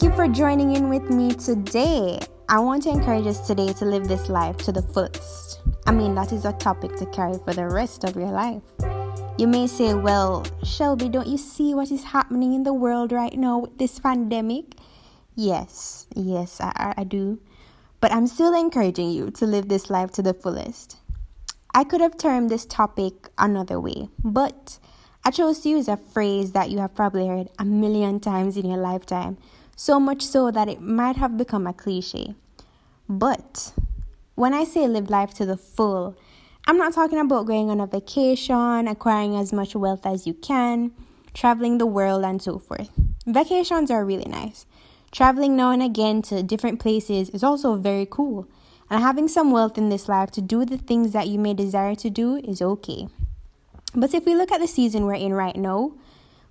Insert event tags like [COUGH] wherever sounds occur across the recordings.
Thank you for joining in with me today. I want to encourage us today to live this life to the fullest. I mean, that is a topic to carry for the rest of your life. You may say, Well, Shelby, don't you see what is happening in the world right now with this pandemic? Yes, yes, I, I do. But I'm still encouraging you to live this life to the fullest. I could have termed this topic another way, but I chose to use a phrase that you have probably heard a million times in your lifetime, so much so that it might have become a cliche. But when I say live life to the full, I'm not talking about going on a vacation, acquiring as much wealth as you can, traveling the world, and so forth. Vacations are really nice. Traveling now and again to different places is also very cool. And having some wealth in this life to do the things that you may desire to do is okay. But if we look at the season we're in right now,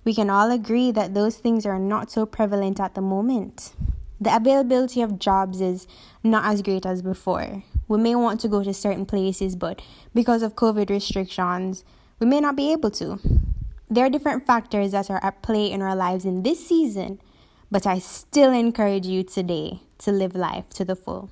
we can all agree that those things are not so prevalent at the moment. The availability of jobs is not as great as before. We may want to go to certain places, but because of COVID restrictions, we may not be able to. There are different factors that are at play in our lives in this season, but I still encourage you today to live life to the full.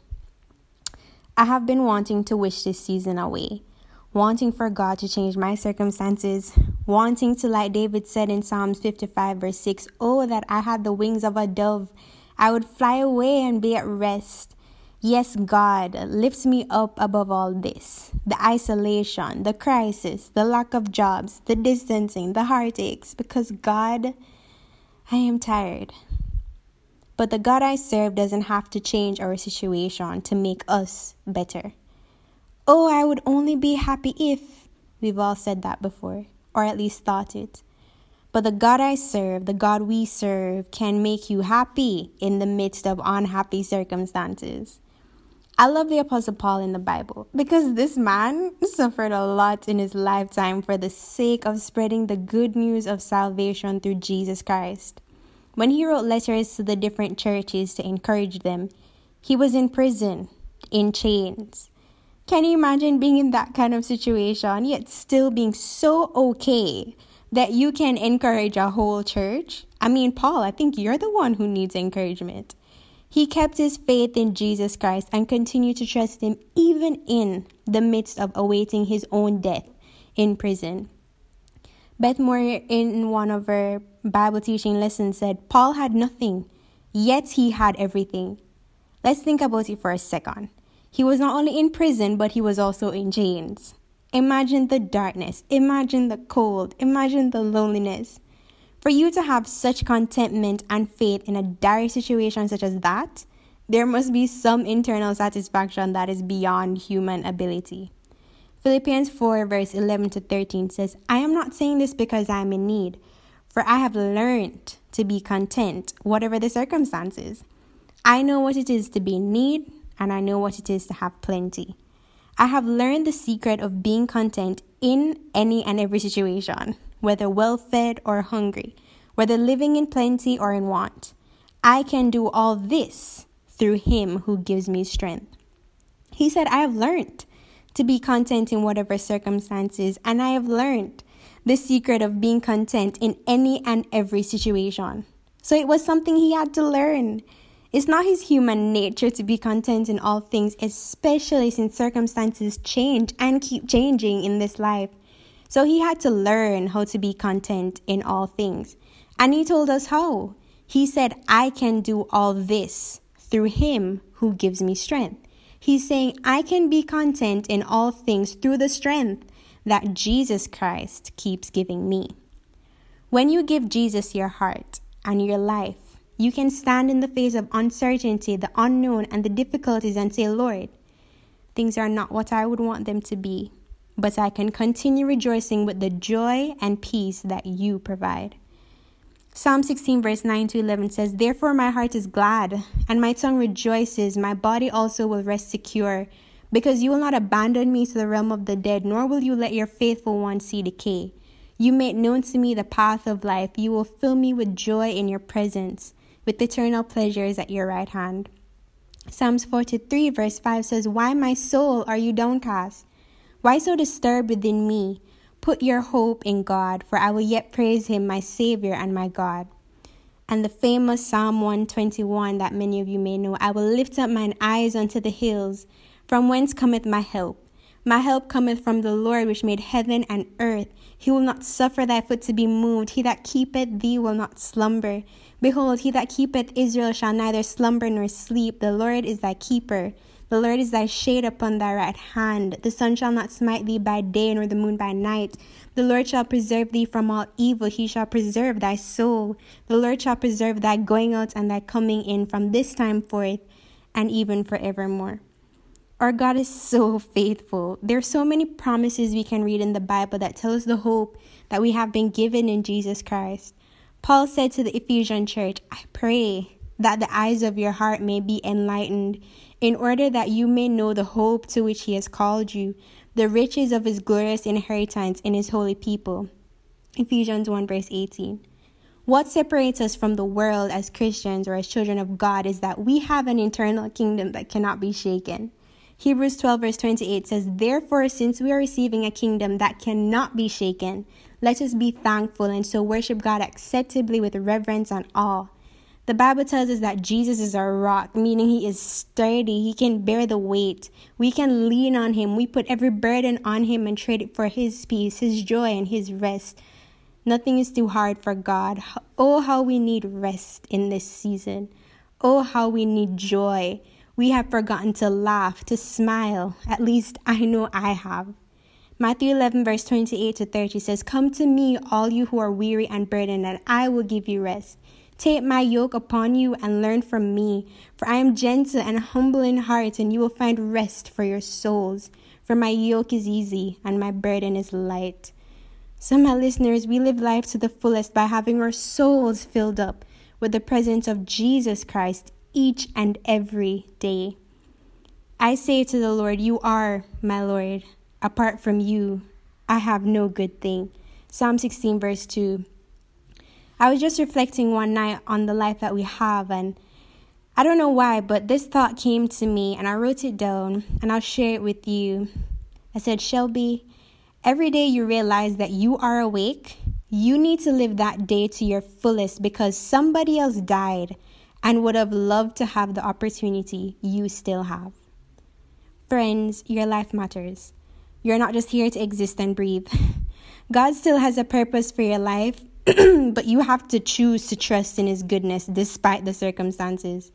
I have been wanting to wish this season away, wanting for God to change my circumstances, wanting to, like David said in Psalms 55, verse 6, Oh, that I had the wings of a dove, I would fly away and be at rest. Yes, God lifts me up above all this the isolation, the crisis, the lack of jobs, the distancing, the heartaches, because God, I am tired. But the God I serve doesn't have to change our situation to make us better. Oh, I would only be happy if. We've all said that before, or at least thought it. But the God I serve, the God we serve, can make you happy in the midst of unhappy circumstances. I love the Apostle Paul in the Bible because this man suffered a lot in his lifetime for the sake of spreading the good news of salvation through Jesus Christ. When he wrote letters to the different churches to encourage them, he was in prison, in chains. Can you imagine being in that kind of situation, yet still being so okay that you can encourage a whole church? I mean, Paul, I think you're the one who needs encouragement. He kept his faith in Jesus Christ and continued to trust him even in the midst of awaiting his own death in prison. Beth Moore, in one of her Bible teaching lessons, said, Paul had nothing, yet he had everything. Let's think about it for a second. He was not only in prison, but he was also in chains. Imagine the darkness, imagine the cold, imagine the loneliness. For you to have such contentment and faith in a dire situation such as that, there must be some internal satisfaction that is beyond human ability. Philippians 4, verse 11 to 13 says, I am not saying this because I am in need, for I have learned to be content, whatever the circumstances. I know what it is to be in need, and I know what it is to have plenty. I have learned the secret of being content in any and every situation whether well fed or hungry, whether living in plenty or in want. I can do all this through him who gives me strength. He said, I have learned to be content in whatever circumstances, and I have learned the secret of being content in any and every situation. So it was something he had to learn. It's not his human nature to be content in all things, especially since circumstances change and keep changing in this life. So he had to learn how to be content in all things. And he told us how. He said, I can do all this through him who gives me strength. He's saying, I can be content in all things through the strength that Jesus Christ keeps giving me. When you give Jesus your heart and your life, you can stand in the face of uncertainty, the unknown, and the difficulties and say, Lord, things are not what I would want them to be, but I can continue rejoicing with the joy and peace that you provide. Psalm 16, verse 9 to 11 says, Therefore my heart is glad, and my tongue rejoices, my body also will rest secure, because you will not abandon me to the realm of the dead, nor will you let your faithful one see decay. You make known to me the path of life. You will fill me with joy in your presence, with eternal pleasures at your right hand. Psalms 43, verse 5 says, Why, my soul, are you downcast? Why so disturbed within me? Put your hope in God, for I will yet praise him, my Savior and my God. and the famous Psalm 121 that many of you may know. I will lift up mine eyes unto the hills, from whence cometh my help. My help cometh from the Lord which made heaven and earth. He will not suffer thy foot to be moved. He that keepeth thee will not slumber. Behold, he that keepeth Israel shall neither slumber nor sleep. The Lord is thy keeper. The Lord is thy shade upon thy right hand. The sun shall not smite thee by day, nor the moon by night. The Lord shall preserve thee from all evil. He shall preserve thy soul. The Lord shall preserve thy going out and thy coming in from this time forth and even forevermore. Our God is so faithful. There are so many promises we can read in the Bible that tell us the hope that we have been given in Jesus Christ. Paul said to the Ephesian church, I pray that the eyes of your heart may be enlightened in order that you may know the hope to which he has called you, the riches of his glorious inheritance in his holy people. Ephesians 1 verse 18. What separates us from the world as Christians or as children of God is that we have an eternal kingdom that cannot be shaken. Hebrews 12 verse 28 says, Therefore, since we are receiving a kingdom that cannot be shaken, let us be thankful and so worship God acceptably with reverence and awe. The Bible tells us that Jesus is our rock, meaning he is sturdy. He can bear the weight. We can lean on him. We put every burden on him and trade it for his peace, his joy, and his rest. Nothing is too hard for God. Oh, how we need rest in this season. Oh, how we need joy. We have forgotten to laugh, to smile. At least I know I have. Matthew 11, verse 28 to 30 says, Come to me, all you who are weary and burdened, and I will give you rest. Take my yoke upon you and learn from me, for I am gentle and humble in heart, and you will find rest for your souls. For my yoke is easy and my burden is light. So, my listeners, we live life to the fullest by having our souls filled up with the presence of Jesus Christ each and every day. I say to the Lord, You are my Lord. Apart from you, I have no good thing. Psalm 16, verse 2. I was just reflecting one night on the life that we have, and I don't know why, but this thought came to me, and I wrote it down, and I'll share it with you. I said, Shelby, every day you realize that you are awake, you need to live that day to your fullest because somebody else died and would have loved to have the opportunity you still have. Friends, your life matters. You're not just here to exist and breathe. [LAUGHS] God still has a purpose for your life, [CLEARS THROAT] but you have to choose to trust in His goodness despite the circumstances.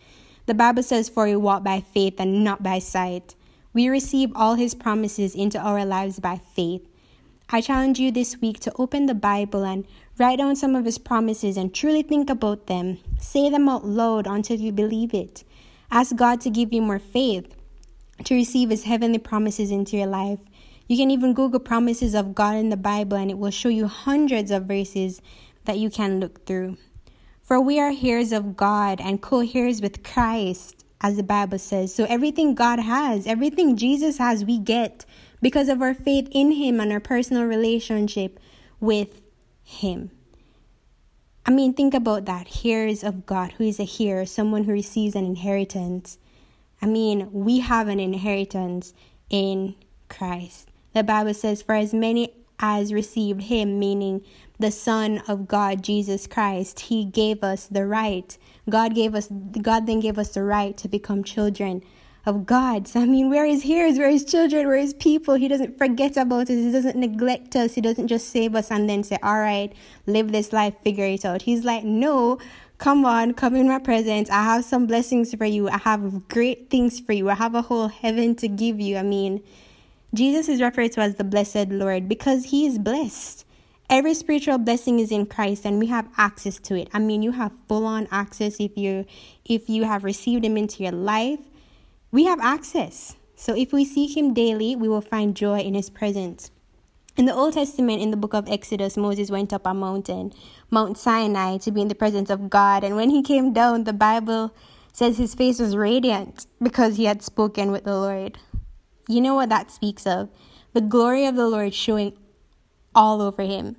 The Bible says, For we walk by faith and not by sight. We receive all His promises into our lives by faith. I challenge you this week to open the Bible and write down some of His promises and truly think about them. Say them out loud until you believe it. Ask God to give you more faith to receive His heavenly promises into your life. You can even Google promises of God in the Bible and it will show you hundreds of verses that you can look through. For we are heirs of God and co heirs with Christ, as the Bible says. So everything God has, everything Jesus has, we get because of our faith in Him and our personal relationship with Him. I mean, think about that. Heirs of God. Who is a heir? Someone who receives an inheritance. I mean, we have an inheritance in Christ. The Bible says, For as many as received him, meaning the Son of God, Jesus Christ, he gave us the right. God gave us, God then gave us the right to become children of God. So, I mean, we're his heirs, we're his children, we're his people. He doesn't forget about us, he doesn't neglect us, he doesn't just save us and then say, All right, live this life, figure it out. He's like, No, come on, come in my presence. I have some blessings for you, I have great things for you, I have a whole heaven to give you. I mean, Jesus is referred to as the blessed Lord because he is blessed. Every spiritual blessing is in Christ and we have access to it. I mean, you have full on access if you if you have received him into your life. We have access. So if we seek him daily, we will find joy in his presence. In the Old Testament, in the book of Exodus, Moses went up a mountain, Mount Sinai, to be in the presence of God. And when he came down, the Bible says his face was radiant because he had spoken with the Lord. You know what that speaks of? The glory of the Lord showing all over him.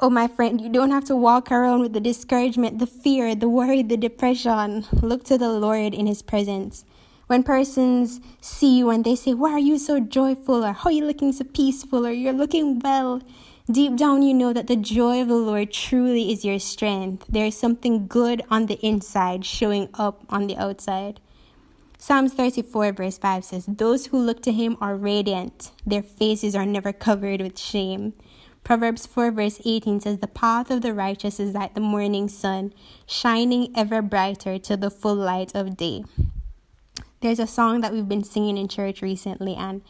Oh, my friend, you don't have to walk around with the discouragement, the fear, the worry, the depression. Look to the Lord in his presence. When persons see you and they say, Why are you so joyful? or How are you looking so peaceful? or You're looking well, Deep down, you know that the joy of the Lord truly is your strength. There is something good on the inside showing up on the outside. Psalms 34, verse 5 says, Those who look to him are radiant, their faces are never covered with shame. Proverbs 4, verse 18 says, The path of the righteous is like the morning sun, shining ever brighter to the full light of day. There's a song that we've been singing in church recently, and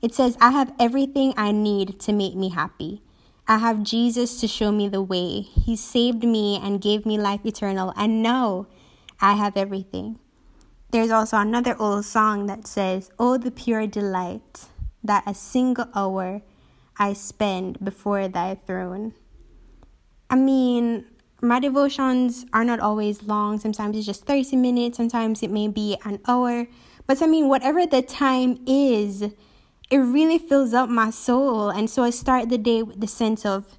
it says, I have everything I need to make me happy. I have Jesus to show me the way. He saved me and gave me life eternal, and now I have everything. There's also another old song that says, Oh, the pure delight that a single hour I spend before thy throne. I mean, my devotions are not always long. Sometimes it's just 30 minutes, sometimes it may be an hour. But I mean, whatever the time is, it really fills up my soul. And so I start the day with the sense of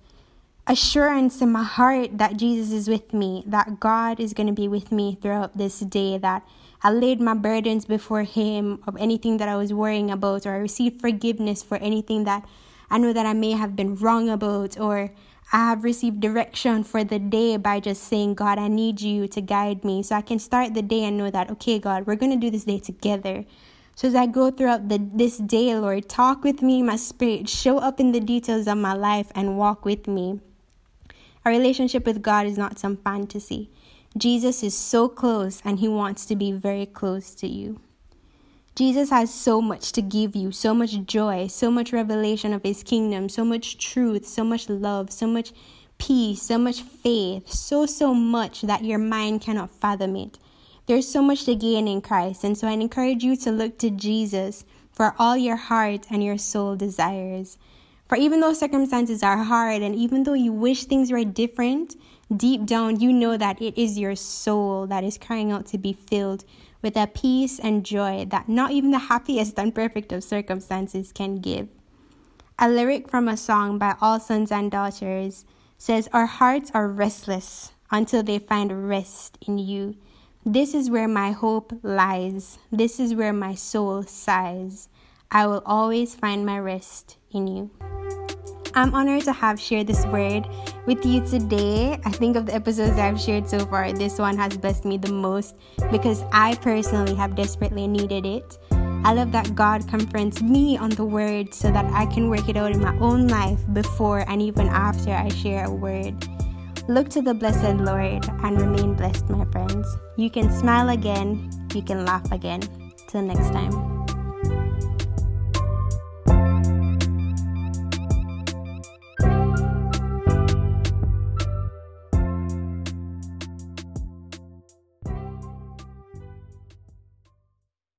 assurance in my heart that Jesus is with me, that God is going to be with me throughout this day, that I laid my burdens before Him of anything that I was worrying about, or I received forgiveness for anything that I know that I may have been wrong about, or I have received direction for the day by just saying, God, I need you to guide me. So I can start the day and know that, okay, God, we're going to do this day together. So as I go throughout the, this day, Lord, talk with me, my spirit, show up in the details of my life and walk with me. A relationship with God is not some fantasy. Jesus is so close and he wants to be very close to you. Jesus has so much to give you, so much joy, so much revelation of his kingdom, so much truth, so much love, so much peace, so much faith, so, so much that your mind cannot fathom it. There's so much to gain in Christ, and so I encourage you to look to Jesus for all your heart and your soul desires. For even though circumstances are hard and even though you wish things were different, deep down you know that it is your soul that is crying out to be filled with a peace and joy that not even the happiest and perfect of circumstances can give. A lyric from a song by All Sons and Daughters says, Our hearts are restless until they find rest in you. This is where my hope lies. This is where my soul sighs. I will always find my rest in you. I'm honored to have shared this word with you today. I think of the episodes I've shared so far, this one has blessed me the most because I personally have desperately needed it. I love that God confronts me on the word so that I can work it out in my own life before and even after I share a word. Look to the blessed Lord and remain blessed, my friends. You can smile again, you can laugh again. Till next time.